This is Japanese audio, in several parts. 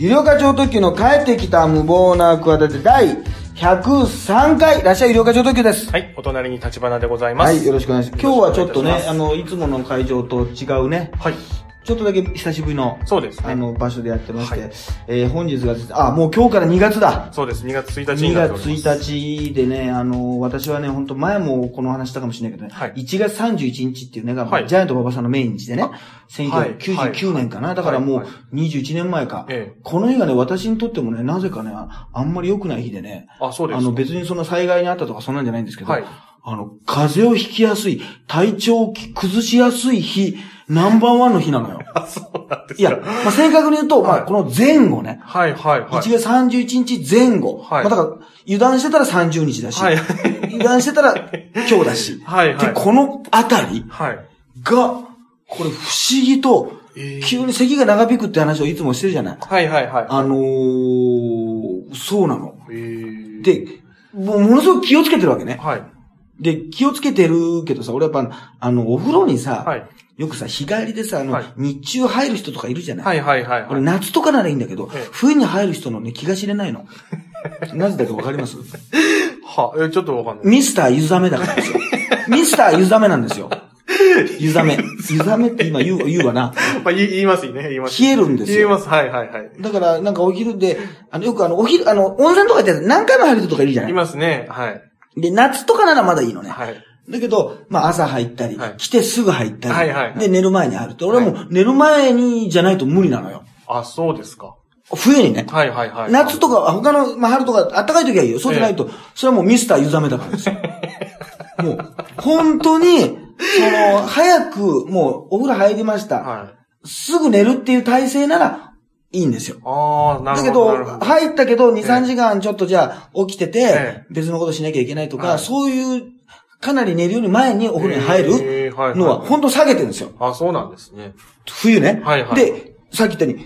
有料課長特急の帰ってきた無謀な企て第103回、らっしゃい有料課長特急です。はい、お隣に立花でございます。はい、よろしくお願いします。今日はちょっとねあの、いつもの会場と違うね、はい。ちょっとだけ久しぶりの、そうですね。あの、場所でやってまして、はい。えー本日がですね、あ、もう今日から2月だ。そうです。2月1日に2なってお月ります。1日でね、あの、私はね、本当前もこの話したかもしれないけどね、はい。1月31日っていうね、がはい。ジャイアント馬場さんの命日でね、はい1999年かな、はい。だからもうはい。21年前か、ええ。この日がね、私にとってもね、なぜかね、ああんまり良くない日でね、あ、そうです。あの別にその災害にあったとかそんなんじゃないんですけど、はい。あの、風邪をひきやすい、体調を崩しやすい日、ナンバーワンの日なのよ。あ、そうなんですいや、まあ、正確に言うと、まあ、はいこの前後ね、はい、はい、はい。1月31日前後。はいまあ、だから、油断してたら30日だし、はい油断してたら今日だし。はいはいで、このあたりはい。が、これ不思議と、えー急に咳が長引くって話をいつもしてるじゃない。はい、はい、はい。あのー、そうなの。えー、で、もうものすごく気をつけてるわけね。はい。で、気をつけてるけどさ、俺やっぱ、あの、お風呂にさ、はい。よくさ、日帰りでさ、あの、はい日中入る人とかいるじゃない？はい、はい、はい。俺夏とかならいいんだけど、ええ冬に入る人のね、気が知れないの。なぜだかわかります？は、え、ちょっとわかんない。ミスター湯ザメだからですよ。ミスター湯ザメなんですよ。湯ザメ。湯ザメって今言う、言うわな。まあ、言いますね、言います。冷えるんですよ。言います。はい、はい、はい。だから、なんかお昼で、あの、よくあの、お昼、あの、温泉とか行って何回も入る人とかいるじゃない？いますね。はい。で、夏とかならまだいいのね。はい。だけど、まあ朝入ったり、はい来てすぐ入ったり、はいはいはいで、寝る前に入るって。俺はもう寝る前にじゃないと無理なのよ。あ、そうですか。冬にね。はい、はい、はい。夏とか、他の、まあ、春とか、暖かい時はいいよ。そうじゃないと、それはもうミスター湯ザメだからですよ。もう、本当に、その、早く、もう、お風呂入りました。はい。すぐ寝るっていう体勢なら、いいんですよ。ああ、なるだけほど。なるど、入ったけど、2、ええ3時間ちょっとじゃあ、起きててえ、別のことしなきゃいけないとか、はいそういう、かなり寝るより前にお風呂に入るのは、本当下げてるんですよ。あ、そうなんですね。冬ね。はいはいで、さっき言ったように、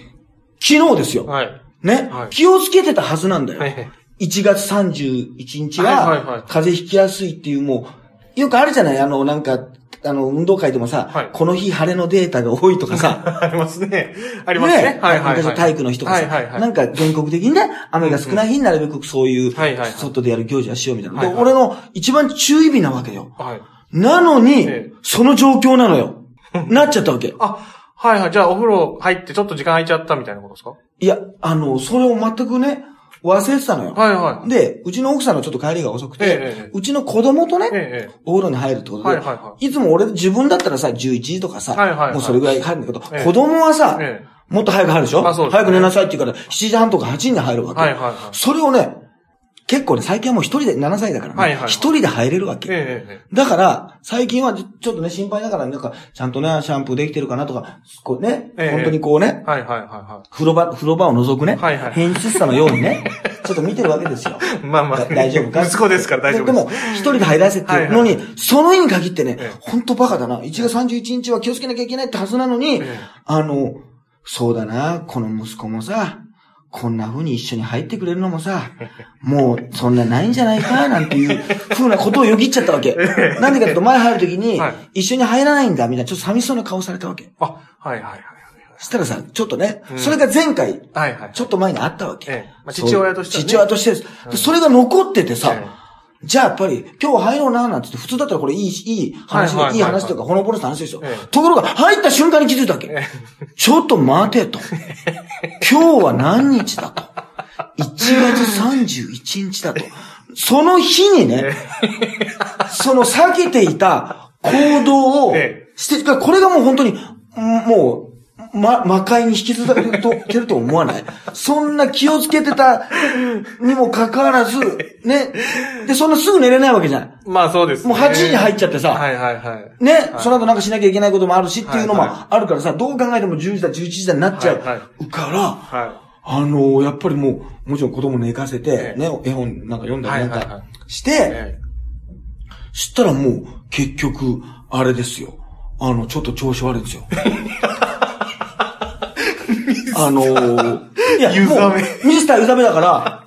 昨日ですよ。はい。ね、はい気をつけてたはずなんだよ。はい。1月31日は風邪ひきやすいっていうもう、よくあるじゃないあの、なんか、あの、運動会でもさ、はいこの日晴れのデータが多いとかさ、ありますね。ありますね。はいはいはい。体育の日とかさ、はいはいはい。なんか全国的にね、雨が少ない日になるべくそういうはいはいはい、外でやる行事はしようみたいな。ではいはい俺の一番注意日なわけよ。はい。なのにええ、その状況なのよ。なっちゃったわけ。あ、はいはい。じゃあお風呂入ってちょっと時間空いちゃったみたいなことですか？いや、あの、それを全くね、忘れてたのよ。はいはい。で、うちの奥さんのちょっと帰りが遅くて、えうちの子供とね、ええ。お風呂に入るってことで、はいはいはいつも俺自分だったらさ、11時とかさ、はいはいはいもうそれぐらい入るんだけど、ええ子供はさ、ええもっと早く入るでしょ？あそうですね早く寝なさいって言うから、7時半とか8時に入るわけ。はいはいはいそれをね、結構ね、最近はもう一人で、7歳だからね、はいはいはい一人で入れるわけ。ええええ。だから、最近はちょっとね、心配だから、なんか、ちゃんとね、シャンプーできてるかなとか、こうね、ええ本当にこうね、はいはいはいは風呂場、風呂場を覗くね、はいはい変質者のようにね、ちょっと見てるわけですよ。い。まあまあ。だ大丈夫か？息子ですから大丈夫ででも、一人で入らせっていうのに、はいその日に限ってねええ、ほんとバカだな。1月31日は気をつけなきゃいけないってはずなのに、ええあの、そうだな、この息子もさ、こんな風に一緒に入ってくれるのもさ、もうそんなないんじゃないか、なんていう風なことをよぎっちゃったわけ。なんでかっていうと前入るときにはい、一緒に入らないんだ、みたいな、ちょっと寂しそうな顔されたわけ。あ、はいはいはいそしたらさ、ちょっとね、うんそれが前回。ちょっと前にあったわけ。父親として父親としてです。でそれが残っててさ、えじゃあやっぱり、今日入ろうな、なんて言って、普通だったらこれいい、いい話で、はいはい話というか、ほのぼのした話ですよえ。ところが、入った瞬間に気づいたわけ。えちょっと待てと。今日は何日だと。1月31日だと。その日にね、その避けていた行動をえして、これがもう本当に、うんもう、ま、魔界に引き継がれてると思わない？そんな気をつけてたにもかかわらず、ね。で、そんなすぐ寝れないわけじゃない。まあそうですね。もう8時に入っちゃってさはいはいはい。ね、はいその後なんかしなきゃいけないこともあるしっていうのもあるからさ、どう考えても10時だ、11時だになっちゃうはいはから、はあのやっぱりもう、もちろん子供寝かせてえ、えね、絵本なんか読んだりなんかいして、えしたらもう、結局、あれですよ。あの、ちょっと調子悪いんですよ。あのー、いや、湯冷めもうミスター湯冷めだから、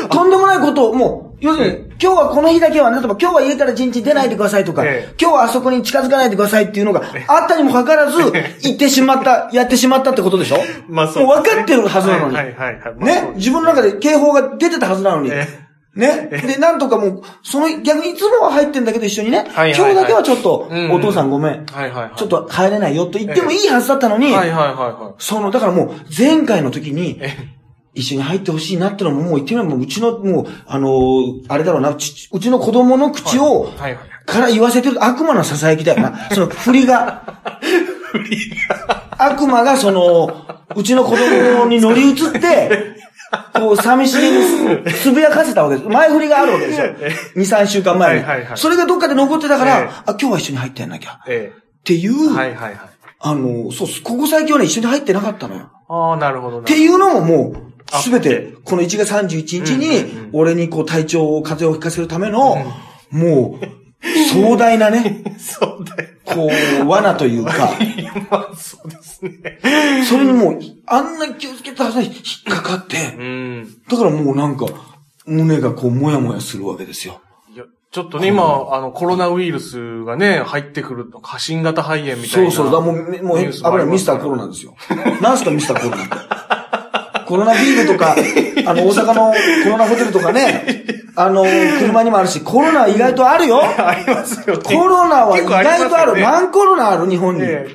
もう、とんでもないことを、もう、要するに、今日はこの日だけは、例えば今日は家から一日出ないでくださいとか、ええ。今日はあそこに近づかないでくださいっていうのがあったにもかかわらず、行ってしまった、やってしまったってことでしょ？まあそうもう分かってるはずなのに。はいはいはいはい。まあね？自分の中で警報が出てたはずなのに。えねで、なんとかもう、その、逆にいつもは入ってんだけど一緒にね、はいはいはい今日だけはちょっと、うんお父さんごめん、はいはいはい。ちょっと入れないよと言ってもいいはずだったのに、はいはいはいはその、だからもう、前回の時にい。、え、一緒に入ってほしいなってのも、もう言ってみれば、もううちの、もう、あのーあれだろうな、ちうちの子供の口を、はいはい。から言わせてる悪魔の囁きだよな。その 振りが。悪魔がその、うちの子供に乗り移って、こう、寂しげにつぶやかせたわけです。前振りがあるわけですよ。2、3週間前に。はいはいはいそれがどっかで残ってたから、ええあ、今日は一緒に入ってやんなきゃ。っえていう、え。はいはいはい。あの、そう、ここ最近はね、一緒に入ってなかったのよ。ああ、なるほどな。っていうのももあう、すべて、この1月31日に、俺にこう体調を、風邪をひかせるための、もう、壮大なね、そうだよ。こう、罠というか、まあ、そうですね。それにもう、あんな気をつけたはずに引っかかって、うん。だからもうなんか、胸がこう、もやもやするわけですよ。いや、ちょっとね、今、あの、コロナウイルスがね、入ってくると、過信型肺炎みたいな。そうそう、だからもう、もう、あります危ないミスターコロナですよ。なんすかミスターコロナって。コロナビールとか、あの、大阪のコロナホテルとかね、あの、車にもあるし、コロナ意外とあるよ。ありますよね。コロナは意外とある。結構りますよね何コロナある日本に。え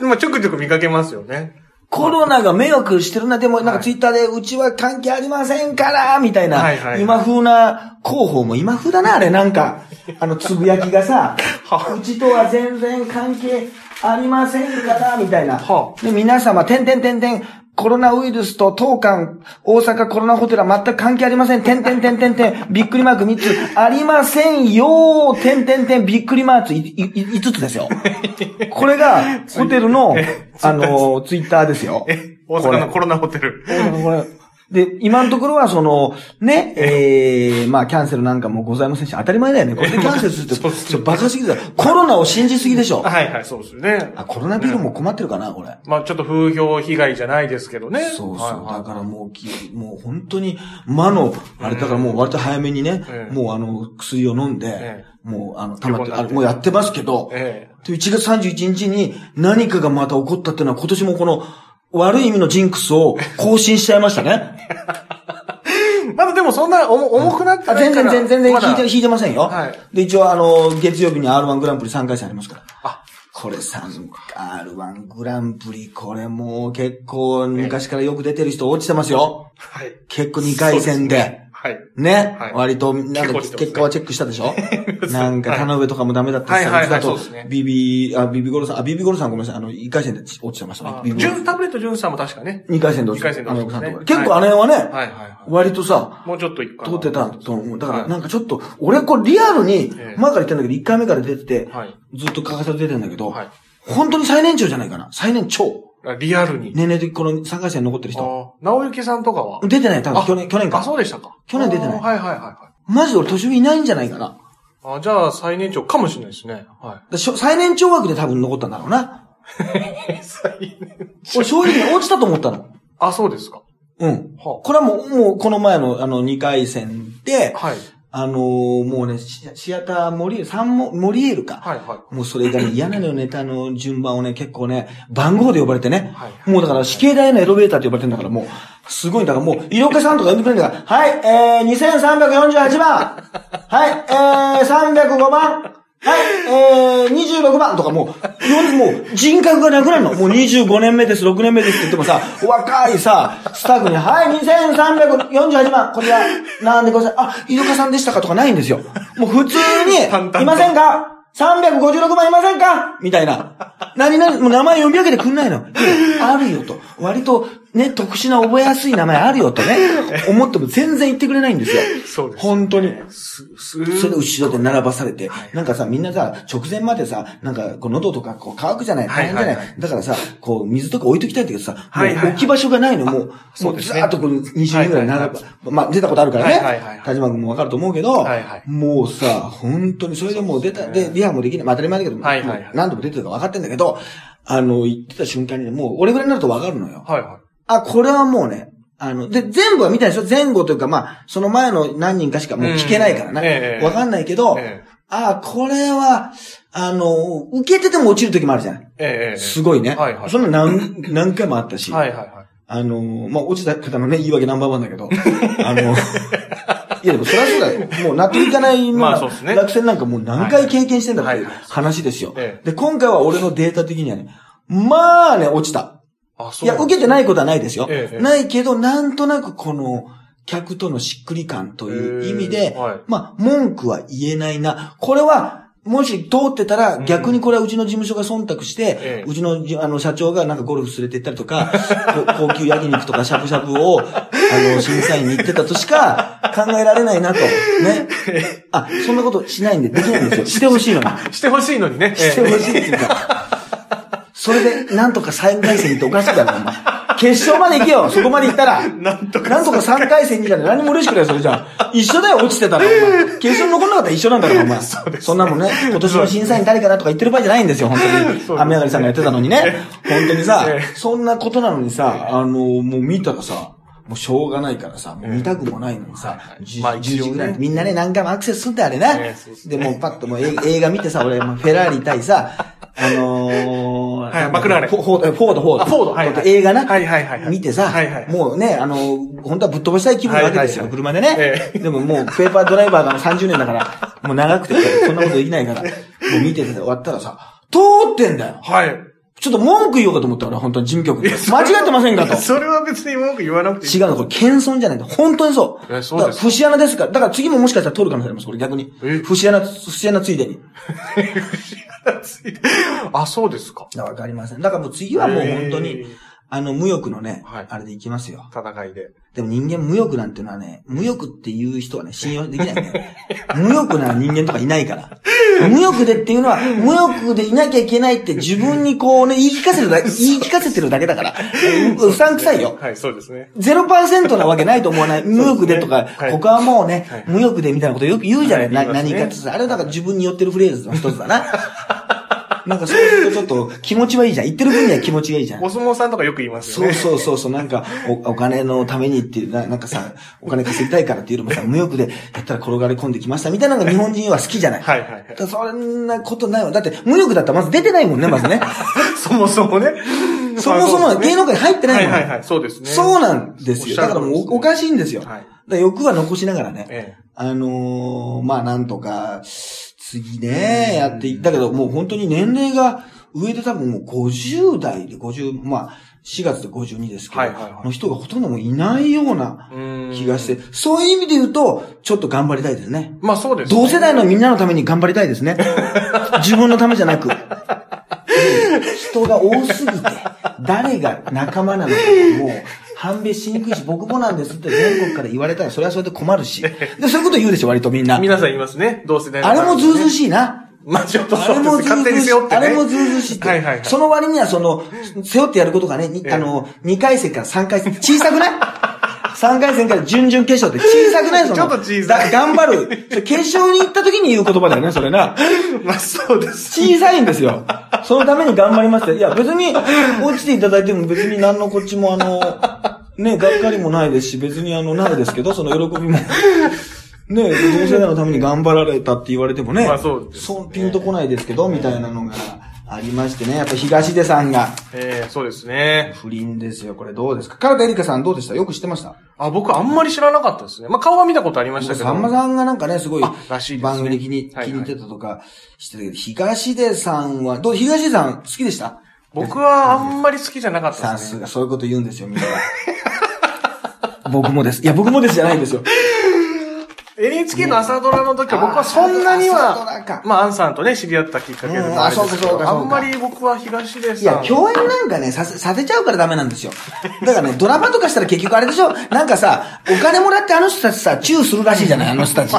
え。まあ、ちょくちょく見かけますよね。コロナが迷惑してるな、でもなんかはいツイッターで、うちは関係ありませんか？ら、みたいな、はいはいはい今風な広報も今風だな、あれ、なんか、あの、つぶやきがさ、はうちとは全然関係ありませんか？ら、みたいな。はで、皆様、てんてんてんてん、コロナウイルスと当館、大阪コロナホテルは全く関係ありません。てんてんてんてんてん、びっくりマーク3つ。ありませんよー、てんてんてん、びっくりマーク5つですよ。これが、ホテルの、あの、ツイッターですよ。え、大阪のコロナホテル。これ。で、今のところは、その、ね、ええまあ、キャンセルなんかもございませんし、当たり前だよね。これでキャンセルするって、ちょっとバカすぎだよ。コロナを信じすぎでしょ。はいはい、そうですよね。あ、コロナビルも困ってるかな、これ。まあ、ちょっと風評被害じゃないですけどね。そうそう。はいはいだからもうき、もう本当に、魔の、あれだからもう割と早めにね、ええもうあの、薬を飲んで、えもうあの、たまって、あもうやってますけど、えで1月31日に何かがまた起こったっていうのは今年もこの、悪い意味のジンクスを更新しちゃいましたね。え。まだでもそんな重重くなってあ全然、ないから。全然、全然まだ引いて、引いてませんよ。はいで、一応あの、月曜日に R1 グランプリ3回戦ありますから。あ、これ3、R1 グランプリ、これもう結構昔からよく出てる人落ちてますよ。はい。結構2回戦で。はい。ね、はい割と、なんか結果はチェックしたでしょ？なんか、田上とかもダメだったしさ、はいそうですね、ビビ、あ、ビビゴロさん、あ、ビビゴロさんごめんなさい、あの、1回戦で落ちてましたねあ。ビビゴロジュン、タブレットジュンさんも確かね。2回戦で落ちて二回戦で落ちてますねあの結構あの辺はね、はいはいは割とさ、い。もうちょっといくかな。通ってたと思う。だから、はいなんかちょっと、俺これリアルにえ、え前から言ってんだけど、1回目から出てて、はい。ずっと欠かさず出てんだけど、はい。本当に最年長じゃないかな。最年長。あリアルに。年齢的この3回戦残ってる人。ああ、直行さんとかは？出てない、多分あ去年、去年あ、か。そうでしたか。去年出てないあはいはいはいはい。マジで俺年上いないんじゃないかな。あじゃあ最年長かもしれないですね。はだしょ最年長枠で多分残ったんだろうな。い。最年俺正直ね落ちたと思ったの。あ、そうですか。うん。はこれはもう、もうこの前のあの2回戦であ、、はい。あのーもうね、シシアターモリエル、サンモ、モリエルか。はいはい。もうそれがね、嫌なのよ、ネタの順番をね、結構ね、番号で呼ばれてね。はいもうだから、死刑台のエレベーターって呼ばれてんだから、もう、すごいんだから、もう、医療家さんとか呼んでくれるんだから、はい、えー、2348番。はい、えー、305番。はい、えー、26番とかもう、よもう、人格がなくなるの。もう25年目です、6年目ですって言ってもさ、若いさ、スタッフに、はい、2348番、こちら、なんでください。あ、医療家さんでしたかとかないんですよ。もう普通に、いませんか ?356 番いませんか？みたいな。何々、もう名前読み上げてくんないの。あるよと。割と、ね、特殊な覚えやすい名前あるよとね、思っても全然言ってくれないんですよ。そうです。本当に。す、す、それで後ろで並ばされて、なんかさ、みんなさ、直前までさ、なんか、こう喉とかこう乾くじゃない大変じゃない、はいはいはだからさ、こう、水とか置いときたいんだけどさ、はいはいはいもう置き場所がないの、もう、もうずーっとこう、20人ぐらい並ぶ。はいはいはまあ、出たことあるからね。はいはいはい田島君もわかると思うけど、はいはいもうさ、本当にそれでもう出た、で、リハもできない。まあ当たり前だけど、はいはいはい何度も出てるか分かってんだけど、あの、言ってた瞬間にね、もう俺ぐらいになると分かるのよ。はいはい。あ、これはもうね、あの、で、全部は見たいでしょ？前後というか、まあ、その前の何人かしかもう聞けないからな。うんええわかんないけど、ええああ、これは、あの、受けてても落ちる時もあるじゃない。ええすごいね。はいはいそんな何、何回もあったし。はいはいはい。あの、まあ、落ちた方のね、言い訳ナンバーワンだけど、あの、いやでもそれはそうだよ。もう納得いかないまあそうですね落選なんかもう何回経験してんだっていう話ですよ。えで、今回は俺のデータ的にはね、まあね、落ちた。あ、そいうや、受けてないことはないですよ。ええないけど、なんとなくこの、客とのしっくり感という意味で、はいまあ、文句は言えないな。これは、もし通ってたら、逆にこれはうちの事務所が忖度して、ええうちのじあの社長がなんかゴルフ連れて行ったりとか、こ高級焼肉とかしゃぶしゃぶを、あの、審査員に行ってたとしか考えられないなと。ね。あ、そんなことしないんで、できないんですよ。してほしいのに。してほしいのにね。してほしいっていうか。それで、なんとか3回戦に行っておかしいだろ、お前。決勝まで行けよ、そこまで行ったら。なんとかなんとか3回戦にじゃ何も嬉しくないよ、それじゃあ。一緒だよ、落ちてたら、お前。決勝に残んなかったら一緒なんだから、お前。そんなもんね、今年の審査員誰かなとか言ってる場合じゃないんですよ、本当に。雨上がりさんがやってたのにね。本当にさええ、そんなことなのにさ、あの、もう見たらさ、もうしょうがないからさ、もう見たくもないのにさ、10, まあ一応ね時ぐらい。みんなね、何回もアクセスするんだよ、あれな。ええそうでもうパッともう映映画見てさ、俺、フェラーリ対さ、あのー、はいマクラーレンフォード、フォード、フォード。あフォードはいはい映画な。はいはいはいはい見てさ、はいはいもうね、あの、本当はぶっ飛ばしたい気分なわけですよ、はいはい車でね。えでももう、ペーパードライバーが30年だから、もう長くて、そんなことできないから、もう見てて終わったらさ、通ってんだよ。はい。ちょっと文句言おうかと思った俺、本当に事務局に。間違ってませんかと。それは別に文句言わなくていい。違うの、これ、謙遜じゃないんだ。本当にそう。えそうですだから節穴ですから。だから次ももしかしたら通るかもしれません、これ逆にえ？節穴、節穴ついでに。あ、そうですか。わかりません。だからもう次はもう本当にえー、あの、無欲のねはい、あれでいきますよ。戦いで。でも人間無欲なんてのはね、無欲っていう人はね、信用できないね。無欲な人間とかいないから。無欲でっていうのは、無欲でいなきゃいけないって自分にこうね、言い聞かせるだ け、言い聞かせてるだけだから。ううさんくさいよ。はい、そうですね。0%なわけないと思わない？無欲でとか、はい他はもうね、はい無欲でみたいなことよく言うじゃない、何かってさ。あれだから自分に寄ってるフレーズの一つだな。なんかそうするとちょっと気持ちはいいじゃん。言ってる分には気持ちがいいじゃん。お相撲さんとかよく言いますそうよね。そうそうそう、なんかお、お金のためにっていう、ななんかさ、お金稼ぎたいからっていうのもさ、無欲でやったら転がり込んできましたみたいなのが日本人は好きじゃない。はいはいはいそんなことないわ。だって、無欲だったらまず出てないもんね、まずね。そもそもね。そもそも芸能界入ってないもん。はいはいはい、そうですね。そうなんですよ。だからもうおおかしいんですよ。だかはい。ら欲は残しながらね。えあのー、まあなんとか、次ね、やっていったけど、もう本当に年齢が上で多分もう50代で50、まあ4月で52ですけど、はいはいはいの人がほとんどもういないような気がして、そういう意味で言うと、ちょっと頑張りたいですね。まあそうですね。同世代のみんなのために頑張りたいですね。自分のためじゃなく。人が多すぎて、誰が仲間なのかもう判別しにくいし、僕もなんですって全国から言われたらそれはそれで困るし。で、そういうこと言うでしょ、割とみんな。皆さん言いますね。同世代のあれもずうず。しいな。まあちょっとあれそうですね。もずうずうしい勝手に背負っ。てね。あれもずうずうしいって。はいはいはい。その割にはその、背負ってやることがね、あの、2回戦から3回戦、小さくない ?3 回戦から準々決勝って小さくない？その。ちょっと小さいだ頑張る。決勝に行った時に言う言葉だよね、それな。まあそうです。小さいんですよ。そのために頑張りました。いや、別に、落ちていただいても別に何のこっちもあの、ね、がっかりもないですし、別にあの、ないですけど、その喜びも。ね、同世代のために頑張られたって言われてもね。まあそうですねそう、ピンとこないですけど、みたいなのがありましてね。やっぱ東出さんがええそうですね。不倫ですよ。これどうですか？唐田エリカさんどうでした？よく知ってました？あ、僕あんまり知らなかったですね。まあ顔は見たことありましたけど。さんまさんがなんかね、すごいあらしいですね番組で気に、気に入ってたとかしてたけど、東出さんは、どう、東出さん好きでした？僕はあんまり好きじゃなかったですね。すが、そういうこと言うんですよ、みんな。僕もです。いや、僕もですじゃないんですよ。NHK の朝ドラの時は僕はそんなには、まあアンさんとね、知り合ったきっかけであれですけあそうかそうあんまり僕は東出いや共演なんかね、させ、させちゃうからダメなんですよ。だからね、ドラマとかしたら結局あれでしょ。なんかさ、お金もらってあの人たちさ、チューするらしいじゃないあの人たち。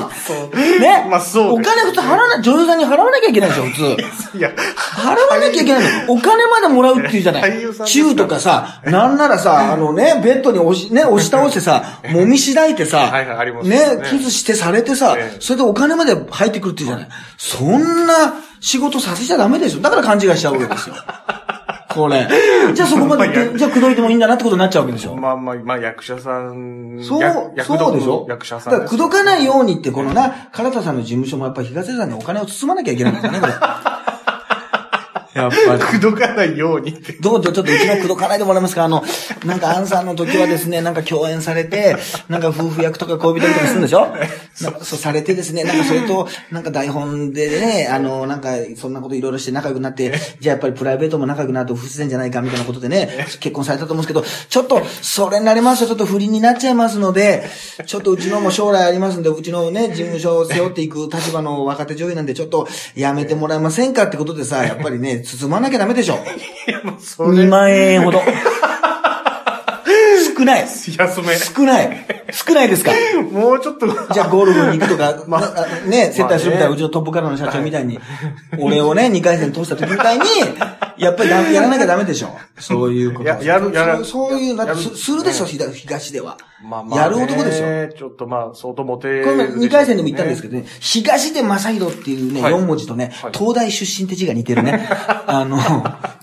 ね。まあそうお金普通払わな、女優さんに払わなきゃいけないでしょ、普通。いや、払わなきゃいけないの。お金までもらうっていうじゃない。チューとかさ、なんならさ、あのね、ベッドに押し、ね、押し倒してさ、揉みしだいてさ、ね、キスしてされてさええ、それでお金まで入ってくるっていうじゃないそんな仕事させちゃダメでしょ。だから勘違いしちゃうわけですよ。これ。じゃあそこまでじゃあ口説いてもいいんだなってことになっちゃうわけでしょ。まあまあ、まあ役者さん、そうそうでしょ役者さだから。口説かないようにって、このな、唐田さんの事務所もやっぱり東出さんにお金を包まなきゃいけないんですよね、これ。やっぱり。口説かないように。どうぞ、ちょっとうちの口説かないでもらえますか？あの、なんか、アンさんの時はですね、なんか共演されて、なんか夫婦役とか恋人役とかするんでしょ？なんかそうされてですね、なんかそれと、なんか台本でね、あの、なんか、そんなこといろいろして仲良くなって、じゃあやっぱりプライベートも仲良くなると不自然じゃないかみたいなことでね、結婚されたと思うんですけど、ちょっと、それになりますとちょっと不倫になっちゃいますので、ちょっとうちのも将来ありますんで、うちのね、事務所を背負っていく立場の若手女優なんで、ちょっとやめてもらえませんか？ってことでさ、やっぱりね、包まなきゃダメでしょ。いや、もうそ2れ、万円ほど。少ない。安め。少ない。少ないですか？もうちょっと。じゃあゴルフに行くとか、まあなね、接待するみたいな、うちのトップからの社長みたいに、俺をね、2回戦通した時みたいに、やっぱりだ やらなきゃダメでしょ？そういうこと。ややるやるそういう、すするでしょ、東東では。まあまあ、やる男でしょ？ょ。ちょっとまあ、相当モテこれ2回戦でも言ったんですけけどね、東出正宏っていうね、はい4文字とねはい、東大出身って字が似てるね。あの、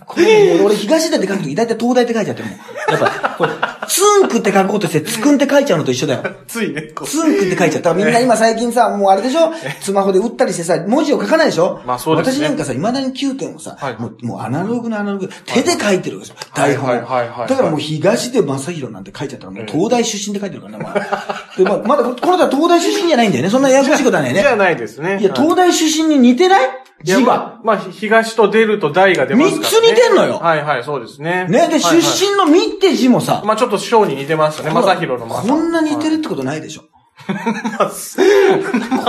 これ俺東出って書くとき大体東大って書いちゃってるもん。やっぱ、これ、ツンクって書こうとして、ツクンって書いちゃうのと一緒だよ。ついね、こう。ツンクって書いちゃう。だからみんな今最近さ、もうあれでしょ？スマホで打ったりしてさ、文字を書かないでしょ？まあそうですね私なんかさ、未だに9点をさ、はいもうもうアナログのアナログ、手で書いてるわけですよ。台本。はいはいはいはいだからもう東出正宏なんて書いちゃったら、もう東大出身って書いてるからね、まあ。で、まあ、まだ、この人は東大出身じゃないんだよね。そんなややこしいことはないね。じゃないですね。いや、東大出身に似てない？字が。まあ、まあ、東と出ると大が出ますから、ね。三つ似てんのよはいはい、そうですね。ね、で、出身の身って字もさ、まあちょっと章に似てますね。ほら正宏の正。こんな似てるってことないでしょ。ま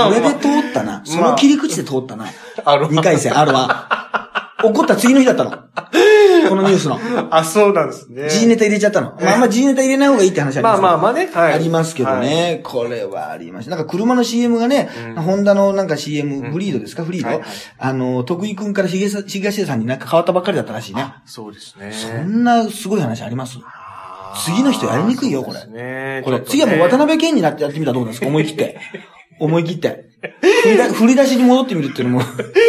あこれで通ったな。その切り口で通ったな。ある2回戦、あるわ。怒った次の日だったの。このニュースの。あ、そうなんですね。G ネタ入れちゃったの。まあ、あんま G ネタ入れない方がいいって話ありますけどまあまあまあね。はい。ありますけどね。これはありました。なんか車の CM がね、ホンダのなんか CM、フリードですか？フリード、はいはいあの、徳井くんから東出東出さんになんか変わったばっかりだったらしいね。そうですね。そんなすごい話あります？次の人やりにくいよこれねこれ、次はもう渡辺謙になってやってみたらどうですか？思い切って。思い切って。振り出しに戻ってみるっていうのも、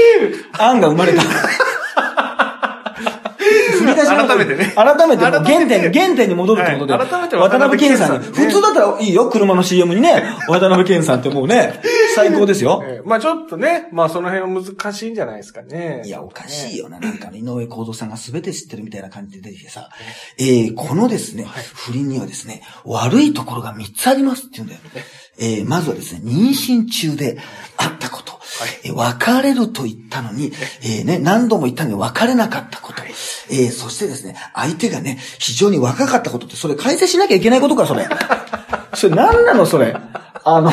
案が生まれた。振り出し改めてね改めて原点、原点に戻るってことで。はい改めて渡辺謙さんに。普通だったらいいよ、車の CM にね。渡辺謙さんってもうね、最高ですよ。ええまあちょっとね、まあその辺は難しいんじゃないですかね。いや、おかしいよな。なんかね、井上公造さんが全て知ってるみたいな感じで出てきてさ、えー、このですね、不倫にはですね、悪いところが3つありますって言うんだよ。えー、まずはですね、妊娠中であったこと。えー別れると言ったのに、えーね、何度も言ったのに別れなかったこと。えー、そしてですね、相手がね、非常に若かったことって、それ改正しなきゃいけないことか、それ。それ何なの、それ。あの、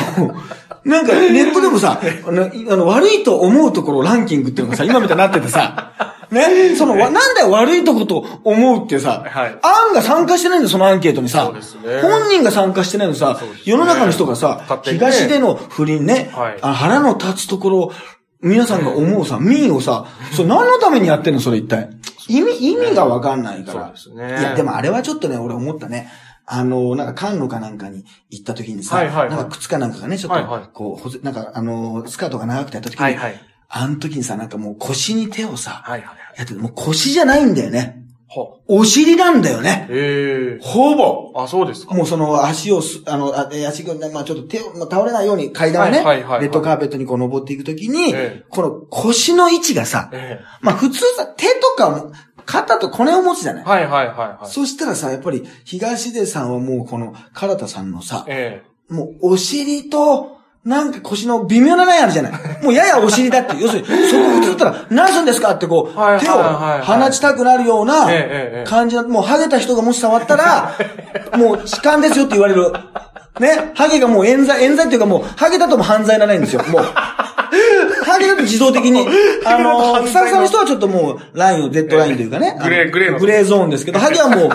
なんかネットでもさ、あの、悪いと思うところランキングっていうのがさ、今みたいになっててさ、ね、その、わなんだよ悪いとこと思うってさ、はい案が参加してないんだよ、そのアンケートにさ。ね本人が参加してないのさ、ね世の中の人がさ、ね東での不倫ね、はいあ腹の立つところ、皆さんが思うさ、民をさ、それ何のためにやってんの、それ一体。意味、意味がわかんないから。そうですねいや、でもあれはちょっとね、俺思ったね。あの、なんか、カンノかなんかに行った時にさ、はいはいはいなんか靴かなんかがね、ちょっと、はいはいこうほぜ、なんか、あの、スカートが長くてやった時に、はいはい。あの時にさ、なんかもう腰に手をさ、はいはいはい。やってて、もう腰じゃないんだよね。はお尻なんだよね。ええほぼ。あ、そうですか。もうその足をす、あの、あえ足が、まあちょっと手を、まあ、倒れないように階段をね、はいはいはいはいレッドカーペットにこう登っていくときに、ええこの腰の位置がさ、えまあ普通さ、手とかも、肩と骨を持つじゃないえ、はいはいはいはい。そしたらさ、やっぱり、東出さんはもうこの、唐田さんのさ、えもうお尻と、なんか腰の微妙なラインあるじゃない。もうややお尻だって。要するに、そこ普通だったら、何すんですかってこう、手を放ちたくなるような感じの、もうハゲた人がもし触ったら、もう痴漢ですよって言われる。ね？ハゲがもう冤罪、冤罪っていうかもう、ハゲだとも犯罪ならないんですよ。もう。ハゲだと自動的に、あの、ふさふさの人はちょっともう、ラインを、デッドラインというかね。グレーグレーのグレーゾーンですけど、ハゲはもう、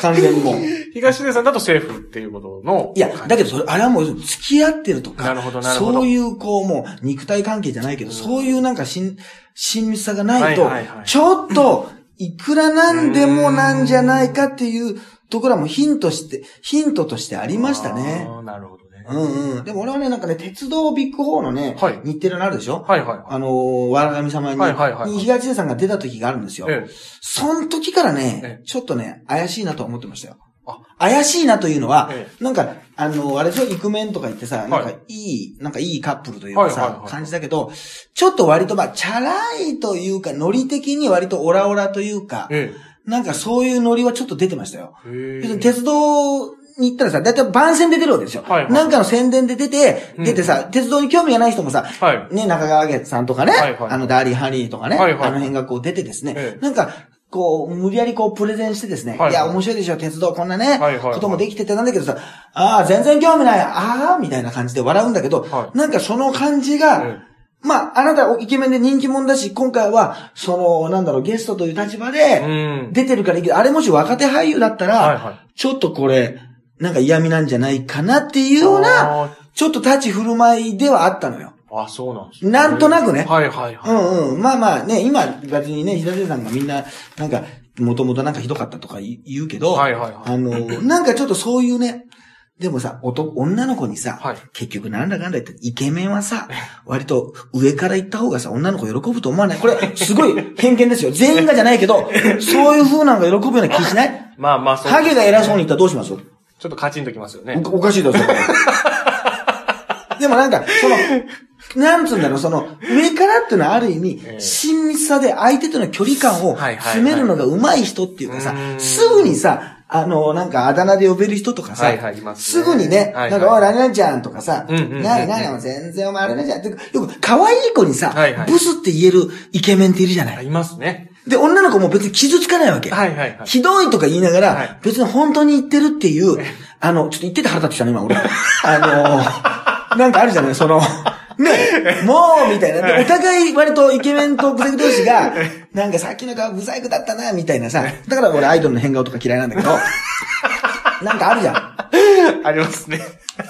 完全に。も 東出さんだとセーフっていうことの。いや、だけどそれ、あれはもう付き合ってるとか、なるほどなるほど。そういうこう、もう肉体関係じゃないけど、そういうなんか親、親密さがないと、はいはいはい。ちょっと、いくらなんでもなんじゃないかっていうところはもうヒントして、ヒントとしてありましたね。なるほどね。うんうん。でも俺はね、なんかね、鉄道ビッグ4のね、はい日テレのあるでしょ？はいはい。あのー、わらがみ様に、はいはいはいに東出さんが出た時があるんですよ。ええ。その時からえね、ちょっとね、怪しいなと思ってましたよ。あ怪しいなというのは、えなんか、あの、あれでしょ、イクメンとか言ってさ、いなんかいい、なんかいいカップルというかさ、はいはいはい感じだけど、ちょっと割とまあ、チャラいというか、ノリ的に割とオラオラというか、えなんかそういうノリはちょっと出てましたよ。鉄道に行ったらさ、だいたい番宣で出るわけですよ。はいはいなんかの宣伝で出て、うん出てさ、鉄道に興味がない人もさ、はい。ね、中川家さんとかね、はいはいあの、ダーリーハニーとかね、はいはいあの辺がこう出てですね、ええなんか、こう、無理やりこう、プレゼンしてですね、はいはいいや、面白いでしょ、鉄道こんなね、はいはいはいこともできててなんだけどさ、ああ、全然興味ない、ああ、みたいな感じで笑うんだけど、はいなんかその感じが、えまあ、あなたイケメンで人気者だし、今回は、その、なんだろう、ゲストという立場え。で、うん。出てるからいいけど、あれもし若手俳優だったら。ちょっとこれ、なんか嫌味なんじゃないかなっていうような、あちょっと立ち振る舞いではあったのよ。ーあ、そうなんですねなんとなくねはいはいはい。うんうん。まあまあね、今別にね、平出さんがみんな、なんか、もともとなんかひどかったとか言う言うけど、はいはいはいあの、なんかちょっとそういうね、でもさ、男女の子にさ、はい結局なんだかんだ言って、イケメンはさ、割と上から行った方がさ、女の子喜ぶと思わない？これ、すごい偏見ですよ。全員がじゃないけど、そういう風なのが喜ぶような気しない？まあまあ、そう。ハゲが偉そうに言ったらどうします？ちょっとカチンときますよね。おおかしいだろ、それ。でもなんか、その、なんつうんだろう、その、上からっていうのはある意味え、え親密さで相手との距離感を詰めるのが上手い人っていうかさすぐにさ、あの、なんかあだ名で呼べる人とかさすぐにね、なんか、おい、何々ちゃんとかさ、なになに全然お前あれなちゃんって、よく可愛い子にさブスって言えるイケメンっているじゃない。あいますね。で、女の子も別に傷つかないわけ。はいはいはい。ひどいとか言いながはいら、別に本当に言ってるっていう、あの、ちょっと言ってて腹立ってきたね、今俺。あの、なんかあるじゃない、その、ね、もう、みたいな。でお互い割とイケメンとブサイク同士が、なんかさっきの顔ブサイクだったな、みたいなさ。だから俺アイドルの変顔とか嫌いなんだけど、なんかあるじゃん。ありますね。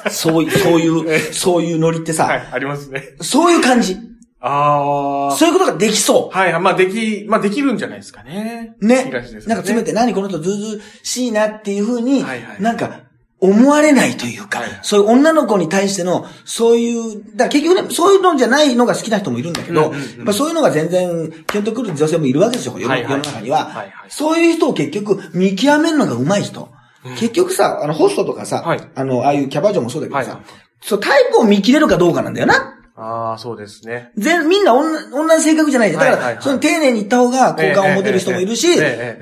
そういう、そういう、そういうノリってはさ、い、ありますね。そういう感じ。ああ。そういうことができそはいはい。まあ、でき、まあ、できるんじゃないですかね。う。ね。東ですなんか詰めて、何この人ずうずうしいなっていうふうにはいは、いなんか、思われないというかはい、そういう女の子に対しての、そういう、だから結局ね、そういうのじゃないのが好きな人もいるんだけど、うんうんうんやっぱそういうのが全然、基本と来る女性もいるわけですよ、世のはいはい世の中には、はいはいそういう人を結局、見極めるのが上手い人。うん結局さ、あの、ホストとかさ、はいあの、ああいうキャバ嬢もそうだけどさ、はいそう、タイプを見切れるかどうかなんだよな。ああ、そうですね。全、みんな同同じ性格じゃない。だから、はいはいはいその丁寧に言った方が好感を持てる人もいるし、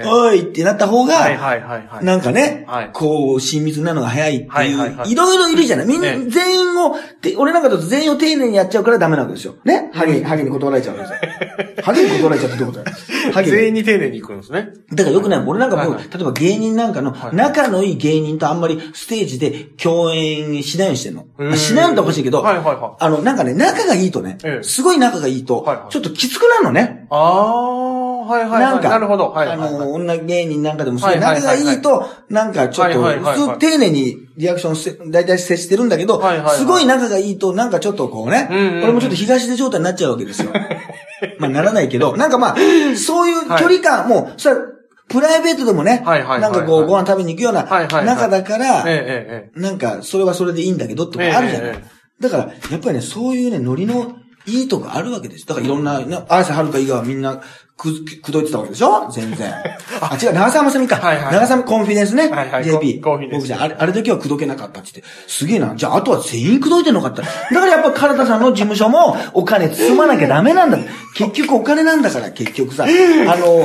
おいってなった方が、はいはいはいはい。なんかね、はいこう、親密になるのが早いっていう、はいはいはいいろいろいるじゃない。みんな、ええ全員を、て俺なんかだと全員を丁寧にやっちゃうからダメなわけですよ。ね？ハゲに、ハゲに断られちゃうわけですよ。ハゲに断られちゃうってどういうことだよ。ハゲ全に。員に丁寧に行くんですね。だからよくない。俺なんかもう、はいはい例えば芸人なんかの、はい仲のいい芸人とあんまりステージで共演しないようにしてんの。しないのっておかしいけど、はいはいはいあの、なんかね、仲がいいとね、ええすごい仲がいいと、ちょっときつくなるのね。ああ、はいはいはい。なんかなるほど。はいはいあはい。の、女芸人なんかでもそう、はいはい仲がいいと、なんかちょっと、丁寧にリアクションせ、大体接してるんだけどすごい仲がいいと、なんかちょっとこうねうんうんうん、俺もちょっと東出状態になっちゃうわけですよ。まあならないけど、なんかまあ、そういう距離感も、それはプライベートでもね、はいはいはいはいなんかこう、ご飯食べに行くような仲だから、なんか、それはそれでいいんだけどってことあるじゃない。だから、やっぱりね、そういうね、ノリのいいとこあるわけです。だからいろんな、ね、綾瀬はるか以外はみんな、く、くどいてたわけでしょ？全然。あ、違う、長澤まさみか。はいはい長澤コンフィデンスね。はいはい JP。コンフィデンス僕じゃん、あれ、あれだけはくどけなかったって言って。すげえな。じゃあ、あとは全員くどいてんのかって。だからやっぱ、唐田さんの事務所も、お金包まなきゃダメなんだ。結局お金なんだから、結局さ。あの、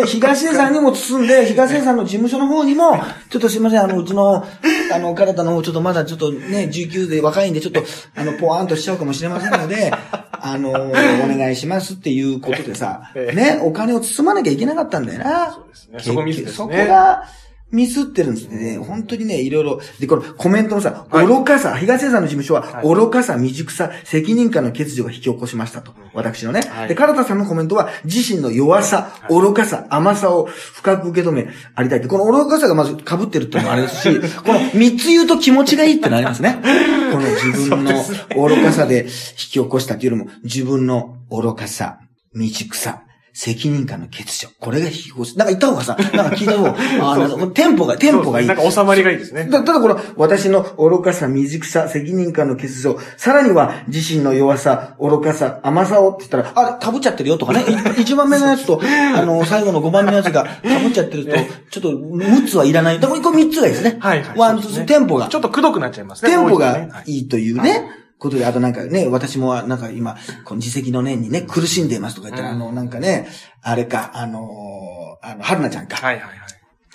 ね、東出さんにも包んで、東出さんの事務所の方にも、ちょっとすいません、あの、うちの、あの、唐田の方、ちょっとまだちょっとね、19で若いんで、ちょっと、あの、ポワーンとしちゃうかもしれませんので、あの、お願いしますっていうことでさ、ええ。ね、お金を包まなきゃいけなかったんだよな。そうですね。そこミスですね。そこが、ミスってるんですね。本当にね、いろいろ。で、このコメントのさ、はい愚かさ、東出さんの事務所は、はい愚かさ、未熟さ、責任感の欠如が引き起こしましたと。私のね。はいで、唐田さんのコメントは、自身の弱さ、愚かさ、甘さを深く受け止め、ありたいって。この愚かさがまず被ってるってのもあれですし、この三つ言うと気持ちがいいってなりますね。この自分の愚かさで引き起こしたっていうよりも、自分の愚かさ、未熟さ、責任感の欠如。これが非合なんか言った方がさ、なんか聞いた方が、あーなんかテンポが、テンポがいい。なんか収まりがいいですね。だただこの、私の愚かさ、未熟さ、責任感の欠如、さらには自身の弱さ、愚かさ、甘さをって言ったら、あれ、被っちゃってるよとかね。い 一番目のやつと、あの、最後の五番目のやつが被っちゃってると、ちょっと、6つはいらない。だからこれ3つがいいですね。はいはい。ワン、ねテンポがち。ょっとくどくなっちゃいますね。テンポがいいというね、ことで、あとなんかね、私もなんか今、この自責の念にね、苦しんでいますとか言ったら、うんあの、なんかね、あれか、あのー、あの、春菜ちゃんか。はいはいはい。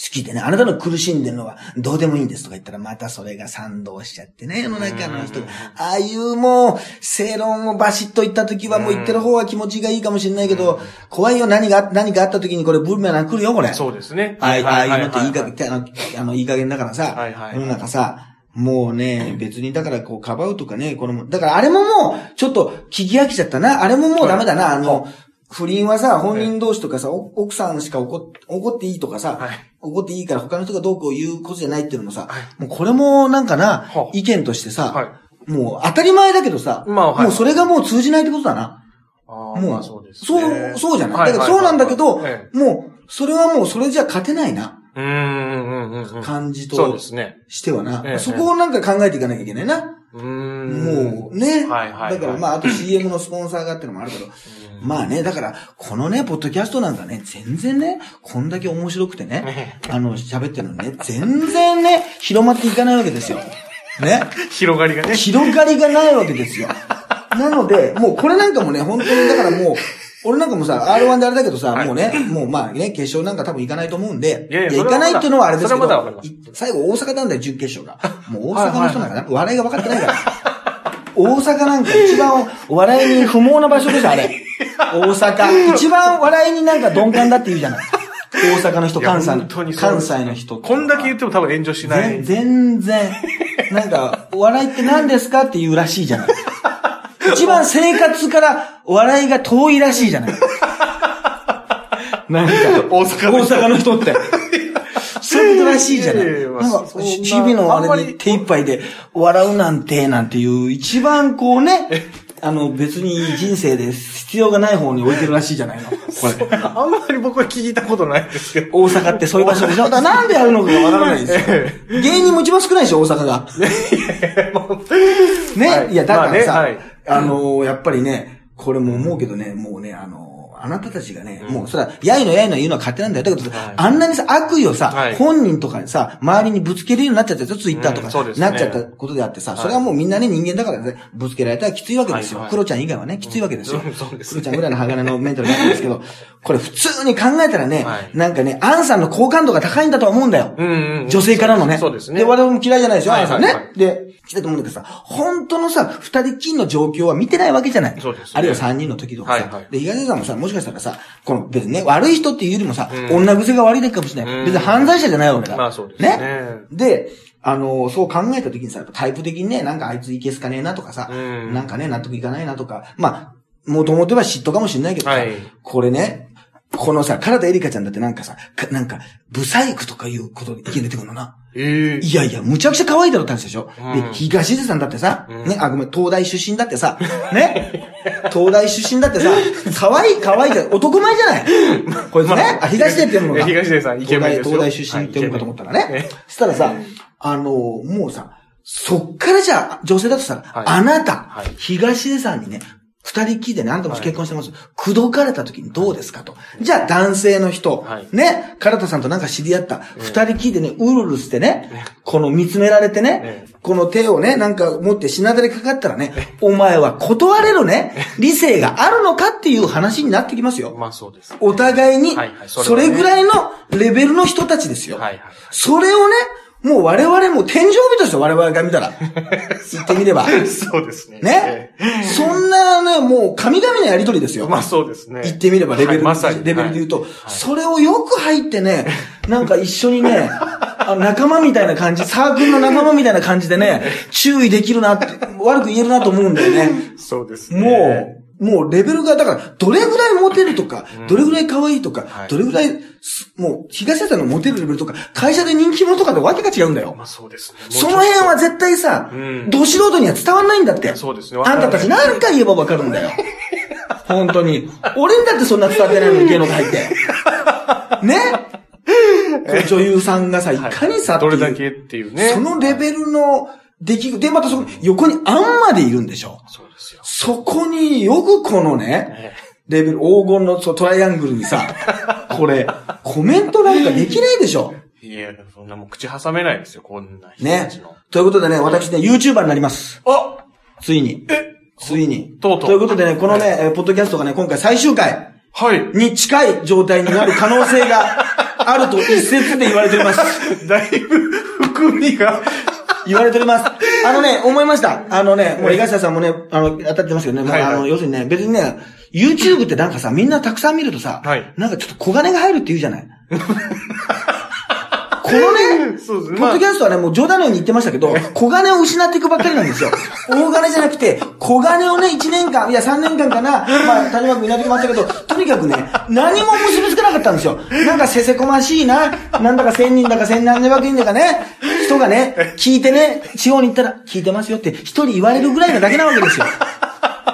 好きでね、あなたの苦しんでるのはどうでもいいんですとか言ったら、またそれが賛同しちゃってね、世の中の人うん。ああいうもう、正論をバシッと言った時はもう言ってる方は気持ちがいいかもしれないけど、怖いよ、何が、何かあった時にこれブーメラン来るよ、これ。そうですね。ああああいうのっていいかはげん、あの、あのいい加減だからさ、世の中さ、もうね、別にだからこう、かばうとかね、この、だからあれももう、ちょっと聞き飽きちゃったな。あれももうダメだな。あの、不倫はさ、本人同士とかさ、お奥さんしか怒っ怒っていいとかさ、はい怒っていいから他の人がどうこう言うことじゃないっていうのもさ、はいもうこれもなんかなは、意見としてさ、はいもう当たり前だけどさ、もうそれがもう通じないってことだな。もう、まあそうですそね。う、そうじゃない。はだからそうなんだけど、えもう、それはもうそれじゃ勝てないな。感じとそうですね。してはな。ええそこをなんか考えていかなきゃいけないな。もうね。はいはいはいだからまあ、あと CM のスポンサーがってのもあるけど。まあね、だから、このね、ポッドキャストなんかね、全然ね、こんだけ面白くてね、あの、喋ってるのね、全然ね、広まっていかないわけですよ。ね。広がりがね。広がりがないわけですよ。なので、もうこれなんかもね、本当にだからもう、俺なんかもさ、R1 であれだけどさ、はいもうね、もうまあね、決勝なんか多分行かないと思うんで、いやいや行かないっていうのはあれですけど、それはまだわかりい最後大阪なんだよ、準決勝が。もう大阪の人なんかな、笑いが分かってないから。大阪なんか一番お笑いに不毛な場所です、あれ。大阪。一番笑いになんか鈍感だって言うじゃない。大阪の人、いや関西の本当に、そう関西の人。こんだけ言っても多分炎上しない。全全然。なんか、お笑いって何ですかって言うらしいじゃない。一番生活からお笑いが遠いらしいじゃない。なんか、大阪の人大阪の人って。そういうことらしいじゃない。なんか、日々のあれに手一杯で笑うなんて、なんていう、一番こうね、あの、別に人生で必要がない方に置いてるらしいじゃないの。これ。あんまり僕は聞いたことないですけど。大阪ってそういう場所でしょ？だからなんでやるのかわからないんですよ。芸人も一番少ないでしょ、大阪が。ね、はいい、や、だからさ、まあのーやっぱりね、これも思うけどね、もうね、あのあなたたちがね、もう、それは、やいのやいの言うのは勝手なんだよ。だけど、はいあんなにさ、悪意をさ、はい本人とかにさ、周りにぶつけるようになっちゃったよ、ツイッターとか、なっちゃったことであってさ、いそれはもうみんなね、人間だからね、ぶつけられたらきついわけですよ。はいはいクロちゃん以外はね、きついわけですよ。うんそうですねクロちゃんぐらいの鋼のメンタルなんですけど、これ普通に考えたらね、はいなんかね、アンさんの好感度が高いんだとは思うんだよ。女性からのね。そうですね。で、我々も嫌いじゃないでしょ、はいアンさんね。で、来たと思うんだけどさ、本当のさ、二人きりの状況は見てないわけじゃない。そうですねあるいは三人の時とかさ。で、東出さんもさ、もしかしたらさ、この別にね、悪い人っていうよりもさ、うん。女癖が悪いだけかもしれない。うん。別に犯罪者じゃないわけだ。まあそうですね。で、あの、そう考えた時にさ、タイプ的にね、なんかあいついけすかねえなとかさ、うん。なんかね、納得いかないなとか、まあ、もともとは嫉妬かもしれないけどさ、はい。これね、このさ、唐田エリカちゃんだってなんかさ、かなんか、ブサイクとかいうことで意見出てくるのな。ええ。いやいや、むちゃくちゃ可愛いだろって話でしょ、うん。で、東出さんだってさ、うん。ね、あ、ごめん、東大出身だってさ、ね、東大出身だってさ、可愛い可愛いじゃん、男前じゃない？こいつね、まああ、東出って読むのか。え東出さんイケメンですよ東大出身って読むかと思ったらね。はいそしたらさ、あの、もうさ、そっからじゃあ、女性だとしたら、はい。あなた、はい。東出さんにね、二人きりでね、あんたも結婚してます。口説かれた時にどうですかと。じゃあ男性の人、はいね、唐田さんとなんか知り合った、二人きりでね、うるうるしてね、この見つめられてねえ、この手をね、なんか持って品だれかかったらね、お前は断れるね、理性があるのかっていう話になってきますよ。まあそうです。お互いにはいはい、それぐらいのレベルの人たちですよ。はいはい。それをね、もう我々も天井人ですよ、我々が見たら。言ってみれば。そうですね。ね？そんなね、もう神々のやりとりですよ。ええまあそうですね。言ってみれば、レベル、はいまさにレベルで言うと、はいそれをよく入ってね、なんか一緒にね、あ仲間みたいな感じ、サークルの仲間みたいな感じでね、注意できるなって、悪く言えるなと思うんだよね。そうですね。もう、もうレベルが、だから、どれぐらいモテるとか、どれぐらい可愛いとか、はいどれぐらいす、もう、東出さんのモテるレベルとか、会社で人気者とかでわけが違うんだよ。まあそうですね。その辺は絶対さ、うんど素人には伝わんないんだって。そうですねあんたたち何回言えばわかるんだよ。本当に。俺にだってそんな伝わってないのに芸能界入って。ね？女優さんがさ、いかにさ、どれだけっていうね。そのレベルの出来、で、またそこ、横にあんまでいるんでしょ。そう。そこによくこのね、えレベル、黄金のそうトライアングルにさ、これ、コメントなんかできないでしょ。えいや、そんなもう口挟めないですよ、こんな人たねちの。。ということでね、私ね、YouTuber になります。あついに。え？ついに。とうとうということでね、このね、えーポッドキャストがね、今回最終回はい。に近い状態になる可能性があると一説で言われております。だいぶ含みが。言われております。あのね、思いました。あのね、もう江頭さんもね、あの、当たってますけどね、あの、要するにね、別にね、YouTube ってなんかさ、みんなたくさん見るとさ、はい。なんかちょっと小金が入るって言うじゃない このね、そうですね。ポッドキャストはね、もう冗談のように言ってましたけど、小金を失っていくばっかりなんですよ。大金じゃなくて、小金をね、1年間、いや3年間かな、まあ、谷間君いない時もあったけど、とにかくね、何も結びつかなかったんですよ。なんかせせこましいな、なんだか1000人だか1000何百人だかね、人がね、聞いてね、地方に行ったら、聞いてますよって、一人言われるぐらいなだけなわけですよ。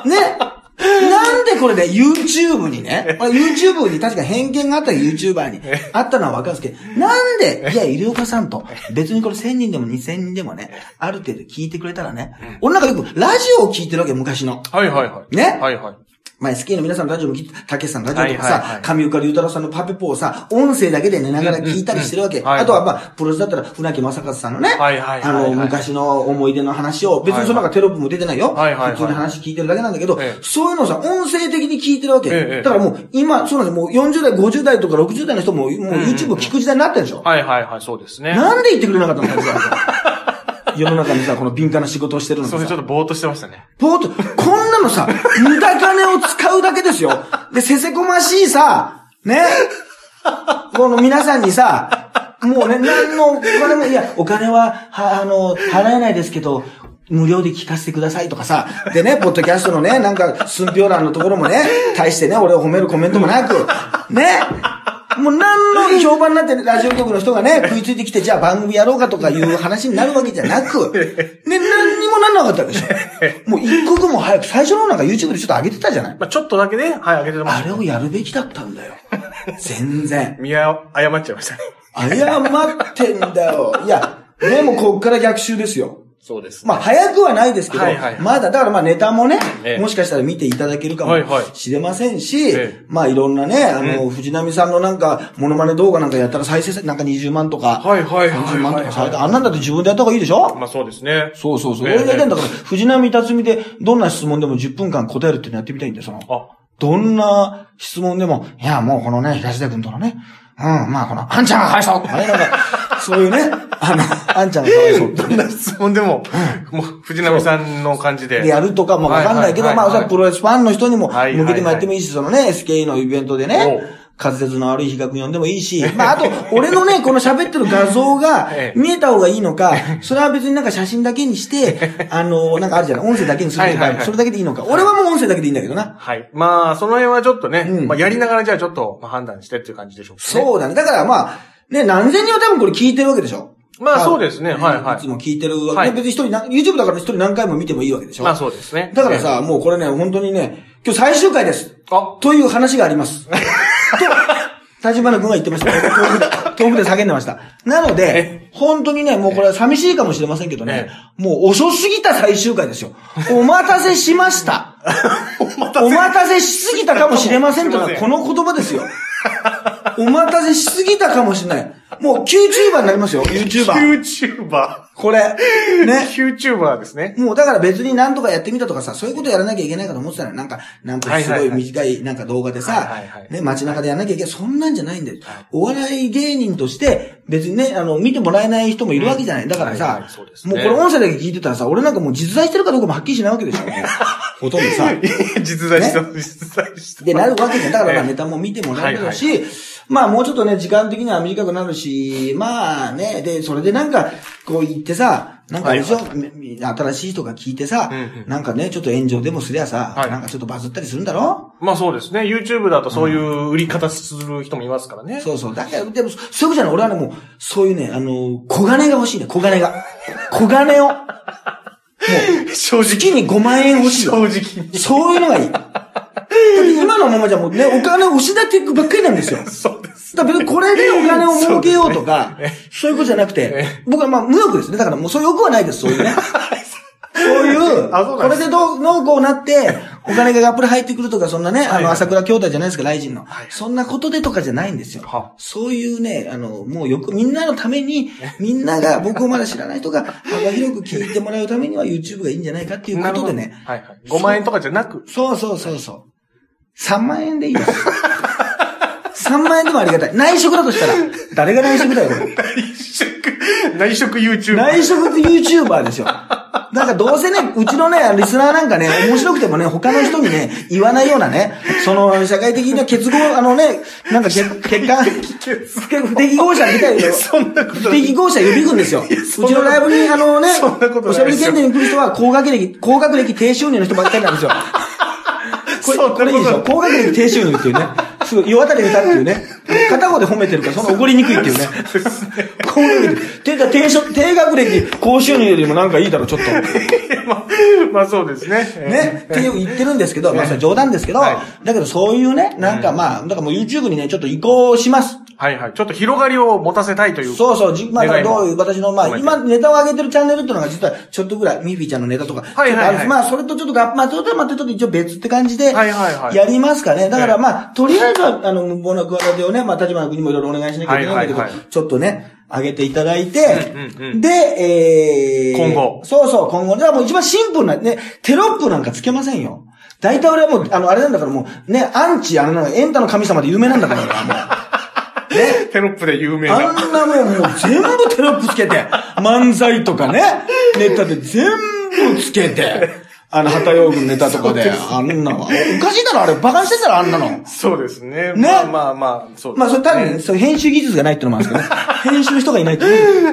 ね。なんでこれで YouTube にね、まあ YouTube に確か偏見があった YouTuber にあったのはわかるんですけど、なんで、いや、医療家さんと、別にこれ1000人でも2000人でもね、ある程度聞いてくれたらね、俺なんかよくラジオを聞いてるわけ、昔の。はいはいはい。ね？はいはい。まあ、SK の皆さんのラジオも聞いて、たけしさんのラジオとかさはいはいはい、上岡龍太郎さんのパペポをさ、音声だけで寝ながら聞いたりしてるわけ。うんうんはいあとはまあ、プロレスだったら、船木正和さんのね、はいはいはいあの、昔の思い出の話を、別にその中テロップも出てないよ。はいはいはい普通に話聞いてるだけなんだけどええ、そういうのをさ、音声的に聞いてるわけ。ええだからもう、今、そうなんですよ。もう40代、50代とか60代の人も、もう YouTube を聞く時代になってるでしょ。はいはいはい、そうですね。なんで言ってくれなかったのか世の中にさ、この敏感な仕事をしてるのそれちょっとぼーっとしてましたね。ポート、こんなのさ、無駄金を使うだけですよ。で、せせこましいさ、ね。この皆さんにさ、もうね、何のお金も、いや、お金は、は、あの、払えないですけど、無料で聞かせてくださいとかさ。でね、ポッドキャストのね、なんか、寸評欄のところもね、対してね、俺を褒めるコメントもなく、ね。もう何の評判になってラジオ局の人がね、食いついてきて、じゃあ番組やろうかとかいう話になるわけじゃなく、ね、何にもなんなかったでしょ。もう一刻も早く、最初のなんか YouTube でちょっと上げてたじゃないまあちょっとだけね、はい、上げてました。あれをやるべきだったんだよ。全然。見誤っちゃいましたね。謝ってんだよ。いや、でもこっから逆襲ですよ。そうです。まあ、早くはないですけど、はいはいはい。まだ、だからまあネタもね、ええ。もしかしたら見ていただけるかもはいはいしれませんし、ええ。まあいろんなね、あの、藤波さんのなんか、モノマネ動画なんかやったら再生さなんか20万とか、はいはいはいはい30万とかされて、あんなんだって自分でやった方がいいでしょ？まあそうですね。そうそうそう。ええ。俺が言いたいんだから、藤波辰巳でどんな質問でも10分間答えるっていうのやってみたいんだよ、その。あ、どんな質問でも、いや、もうこのね、東出君とのね、うん、まあこの、あんちゃんがかわいそう。とかね、なんか、そういうね、あの、あんちゃんがかわいそうどんな質問でも、もう、藤波さんの感じで。でやるとかもわかんないけど、はいはいはいまあ、おそらくプロレスファンの人にも向けてもやってもいいし、そのね、SKE のイベントでね滑舌の悪い比較呼んでもいいし、まあ、あと、俺のね、この喋ってる画像がええ見えた方がいいのか、それは別になんか写真だけにして、あの、なんかあるじゃない、音声だけにするとか、それだけでいいのか。俺はもう音声だけでいいんだけどな。はい。まあ、その辺はちょっとね、うんまあやりながらじゃあちょっと、まあ、判断してっていう感じでしょうかね。そうだね。だからまあ、ね、何千人は多分これ聞いてるわけでしょ。まあそうですねはいはいいつも聞いてるわけ。はい別に一人な、YouTube だから一人何回も見てもいいわけでしょ。まあそうですね。だからさ、もうこれね、本当にね、今日最終回です。あ、という話があります。と、立花君が言ってました。遠くで、叫んでました。なので、本当にね、もうこれは寂しいかもしれませんけどね、もう遅すぎた最終回ですよ。お待たせしました。お待たせしすぎたかもしれませんとか、この言葉ですよ。お待たせしすぎたかもしれない。もう YouTuber になりますよ、YouTuber。YouTuber。これ。ね。YouTuber ですね。もうだから別に何とかやってみたとかさ、そういうことやらなきゃいけないかと思ってたのよ。なんか、なんかすごい短いなんか動画でさはいはいはい、ね、街中でやらなきゃいけない。そんなんじゃないんだよ。お笑い芸人として、別にね、あの、見てもらえない人もいるわけじゃない。だからはいさはいそうで、すねもうこれ音声だけ聞いてたらさ、俺なんかもう実在してるかどうかもはっきりしないわけでしょ。ほとんどさ。実在した、実在した。で、なるわけじゃん。だからネタも見てもらえるはいし、まあもうちょっとね、時間的には短くなるし、まあね、で、それでなんか、こう言ってさ、なんかあれでしょ、み新しい人が聞いてさ、うんうんなんかね、ちょっと炎上でもすりゃさ、はいなんかちょっとバズったりするんだろ？まあそうですね。YouTube だとそういう売り方する人もいますからね。そうそう。だから、でも、そういうことじゃない。俺はね、もう、そういうね、あの、小金が欲しいね、小金が。小金を。もう、正直。月に5万円欲しいよ。正直に。そういうのがいい。今のままじゃもうね、お金を失っていくばっかりなんですよ。そうです。だから別にこれでお金を儲けようとか そうね、いうことじゃなくて、僕はまあ無欲ですね。だからもうそういう欲はないです、そういうね。そういう、これでどう、農耕になって、お金がガップル入ってくるとか、そんなね、あの、朝倉兄弟じゃないですか、ライジンのはい。そんなことでとかじゃないんですよは。そういうね、あの、もうよく、みんなのために、みんなが、僕をまだ知らない人が、幅広く聞いてもらうためには YouTube がいいんじゃないかっていうことでね。はいはい。5万円とかじゃなく、そうそうそうそう。3万円でいいです。3万円でもありがたい。内職だとしたら、誰が内職だよ、これ。内職、内職 YouTuber。内職 YouTuber ですよ。なんかどうせね、うちのね、リスナーなんかね、面白くてもね、他の人にね、言わないようなね、その、社会的な結合、あのね、なんか結、結果、不適合者みたいな。そんなこと不適合者予備軍ですよ。うちのライブに、あのねおしゃべり検定に来る人は、高学歴、高学歴低収入の人ばっかりなんですよ。これ、これいいでしょ？高学歴低収入っていうね。すごい、世渡り歌っていうね。片方で褒めてるから、そんな怒りにくいっていうね。高学歴、低低低学歴、高収入よりもなんかいいだろ、ちょっと。まあ、まあそうですね。ね、っていう言ってるんですけど、まあそれ冗談ですけど、はいだけどそういうね、なんかまあ、だからもう YouTube にね、ちょっと移行します。はいはい。ちょっと広がりを持たせたいという。そうそう、じまあ、どういう、私の、まあ、今、ネタを上げてるチャンネルっていうのが、実は、ちょっとぐらい、ミーフィーちゃんのネタとか、はいはいはいまあ、それとちょっとが、まあ、それとはまたちょっと一応別って感じで、はいはいはいやりますかね。だから、ええまあ、とりあえずは、あの、無謀な企てをね、まあ、立花君にもいろいろお願いしなきゃいけないんだけど、はいはいはいちょっとね、上げていただいて、うんうんうんで、えー、今後そうそう、今後。じゃあもう一番シンプルな、ね、テロップなんかつけませんよ。大体俺はもう、あの、あれなんだからもう、ね、アンチ、あの、エンタの神様で有名なんだから、もう。ね。テロップで有名あな。んなもんもう全部テロップつけて、漫才とかね、ネタで全部つけて、あの、旗用軍ネタとかで、あんなの、おかしいだろ、あれ、馬鹿にしてたらあんなの。そうですね。ねまあまあまあ、そう。まあ、それ多分、そ編集技術がないってのもあるんですけどね。編集の人がいないと。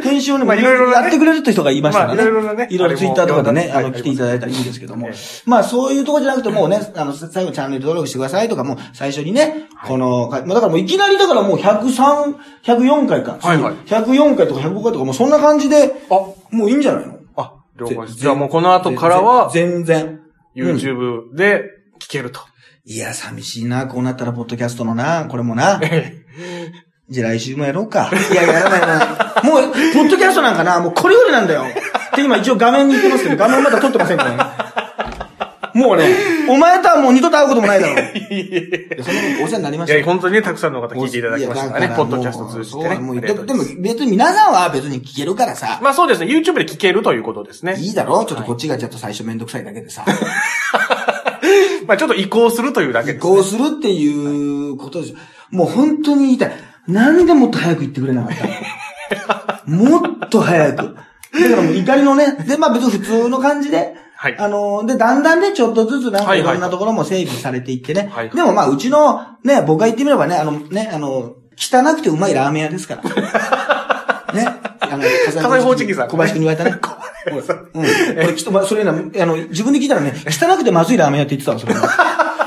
編集をね、まあいろいろやってくれるって人がいましたからね。まあいろいろなねいろいろツイッターとかでね、あの、来ていただいたらいいんですけどもええ。まあ、そういうとこじゃなくて、もうね、あの、最後チャンネル登録してくださいとか、もう最初にね、この、まあ、だからもういきなりだからもう103、104回か。はいはい104回とか105回とか、もうそんな感じで、あ、もういいんじゃないの？あ、了解です。じゃあもうこの後からは、全然。YouTube で聞けると。いや、寂しいな、こうなったら、ポッドキャストのな、これもな。じゃあ来週もやろうか。いや、やらないな。もう、ポッドキャストなんかな、もうこれよりなんだよ。って今一応画面に言ってますけど、画面まだ撮ってませんからね。もうね、お前とはもう二度と会うこともないだろう。いやそんなことお世話になりまいや、したよ。本当にね、たくさんの方聞いていただきましたからね、いやポッドキャスト通じてね。でも、でも別に皆さんは別に聞けるからさ。まあそうですね、YouTube で聞けるということですね。いいだろ？ちょっとこっちがちょっと最初めんどくさいだけでさ。まあちょっと移行するというだけです、ね。こうするっていうことですよ。もう本当に言いたい。なんでもっと早く言ってくれなかったの もっと早く。だからもう怒りのね、で、まあ別に普通の感じで、はいあの、で、だんだんね、ちょっとずつなんかはいはいいろんなところも整備されていってね。はいでもまあ、うちの、ね、僕が言ってみればね、あの、ね、あの、汚くてうまいラーメン屋ですから。ね。あの、火火災報知器さん小林君に言われたね。うん。これきっと、まあ、それな、あの、自分で聞いたらね、汚くてまずいラーメン屋って言ってたわ、それ。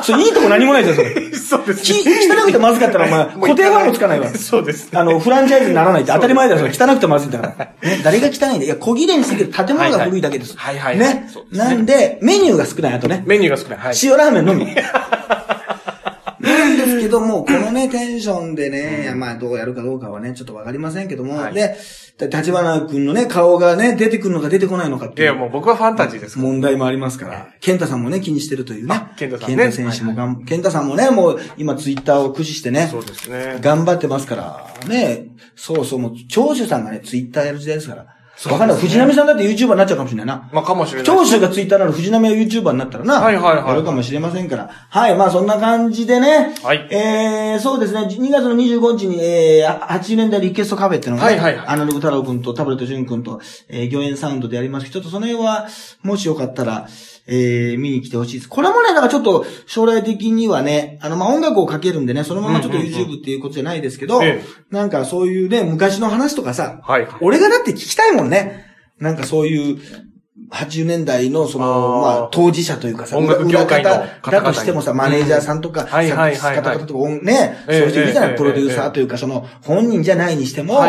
それいいとこ何もないじゃん、それ。そうですき汚くてまずかったら、お前、固定ファンもつかないわ。そうです。あの、フランチャイズにならないって当たり前だよ、それ汚くてまずいんだから。ね、誰が汚いんだいや、小切れにすぎる建物が古いだけです。はいはいねなんで、メニューが少ない、あとね。メニューが少ない。はい。塩ラーメンのみ。ですけども、このね、テンションでね、まあ、どうやるかどうかはね、ちょっとわかりませんけども、はいで、立花君のね、顔がね、出てくるのか出てこないのかっていう。いや、もう僕はファンタジーです。問題もありますから、健太さんもね、気にしてるというねあ。健太さんね選手もがん、健太さんもね、もう今ツイッターを駆使してねそ、うですね。頑張ってますから、ね、そうそう、もう長州さんがね、ツイッターやる時代ですから。わかんない。藤波さんだって YouTuber になっちゃうかもしれないな。まあかもしれない。長州がツイッターなら藤波は YouTuber になったらな。はいはいはいやるかもしれませんから。はい、まあそんな感じでね。はいえー、そうですね。2月の25日に、えー、80年代リクエストカフェっていうのがね、はいはいはいアナログ太郎君とタブレット潤君と、えー、魚園サウンドでやりますちょっとその辺は、もしよかったら、えー、見に来てほしいです。これもね、なんかちょっと将来的にはね、あの、まあ、音楽をかけるんでね、そのままちょっと YouTube っていうことじゃないですけど、えなんかそういうね、昔の話とかさ、はい。俺がだって聞きたいもんね。なんかそういう、80年代のその、まあ、当事者というかさ、音楽業界の裏方々だとしてもさ、マネージャーさんとか、うん。はいはいはいはい。方々とか、音ね、そうええいう人じゃない、ええプロデューサーというか、その、本人じゃないにしても、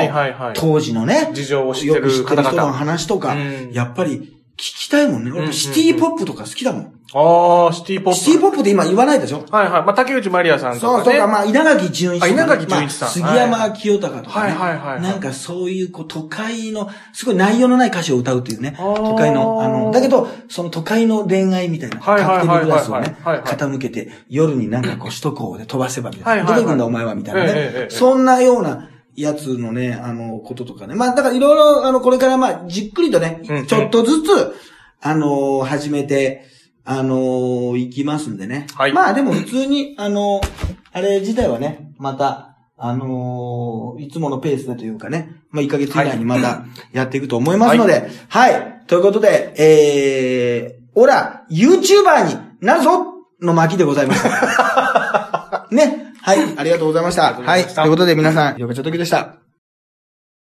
当時のね、事情を知ってるよく知ってる人の。話とか、うん。やっぱり聞きたいもんね。俺シティポップとか好きだもん。ああ、シティポップ。シティポップって今言わないでしょ？はいはい。まあ、竹内まりやさんとかね。そうそうか、まあ、稲垣淳一とかね、あ稲垣淳一さんまあ杉山清隆とかね。はいはいはいはいなんかそういう、こう、都会の、すごい内容のない歌詞を歌うというね。都会の、あの、だけど、その都会の恋愛みたいな、はいはいはいはいカクテルグラスをね、傾けて、夜になんかこう、首都高で飛ばせばみたいな。はいはいはいどこ行くんだお前はみたいなね。そんなような、やつのね、あの、こととかね。まあ、だからいろいろ、あの、これからまあ、じっくりとね、うんうんちょっとずつ、あの、始めて、あの、いきますんでね。はいまあ、でも普通に、あの、あれ自体はね、また、あのいつものペースでというかね、まあ、1ヶ月以内にまたやっていくと思いますので、はい。ということで、えー、オラ、YouTuber になるぞの巻でございました。ね。はい。ありがとうございました。はい。ということで皆さん、よかちょときでした。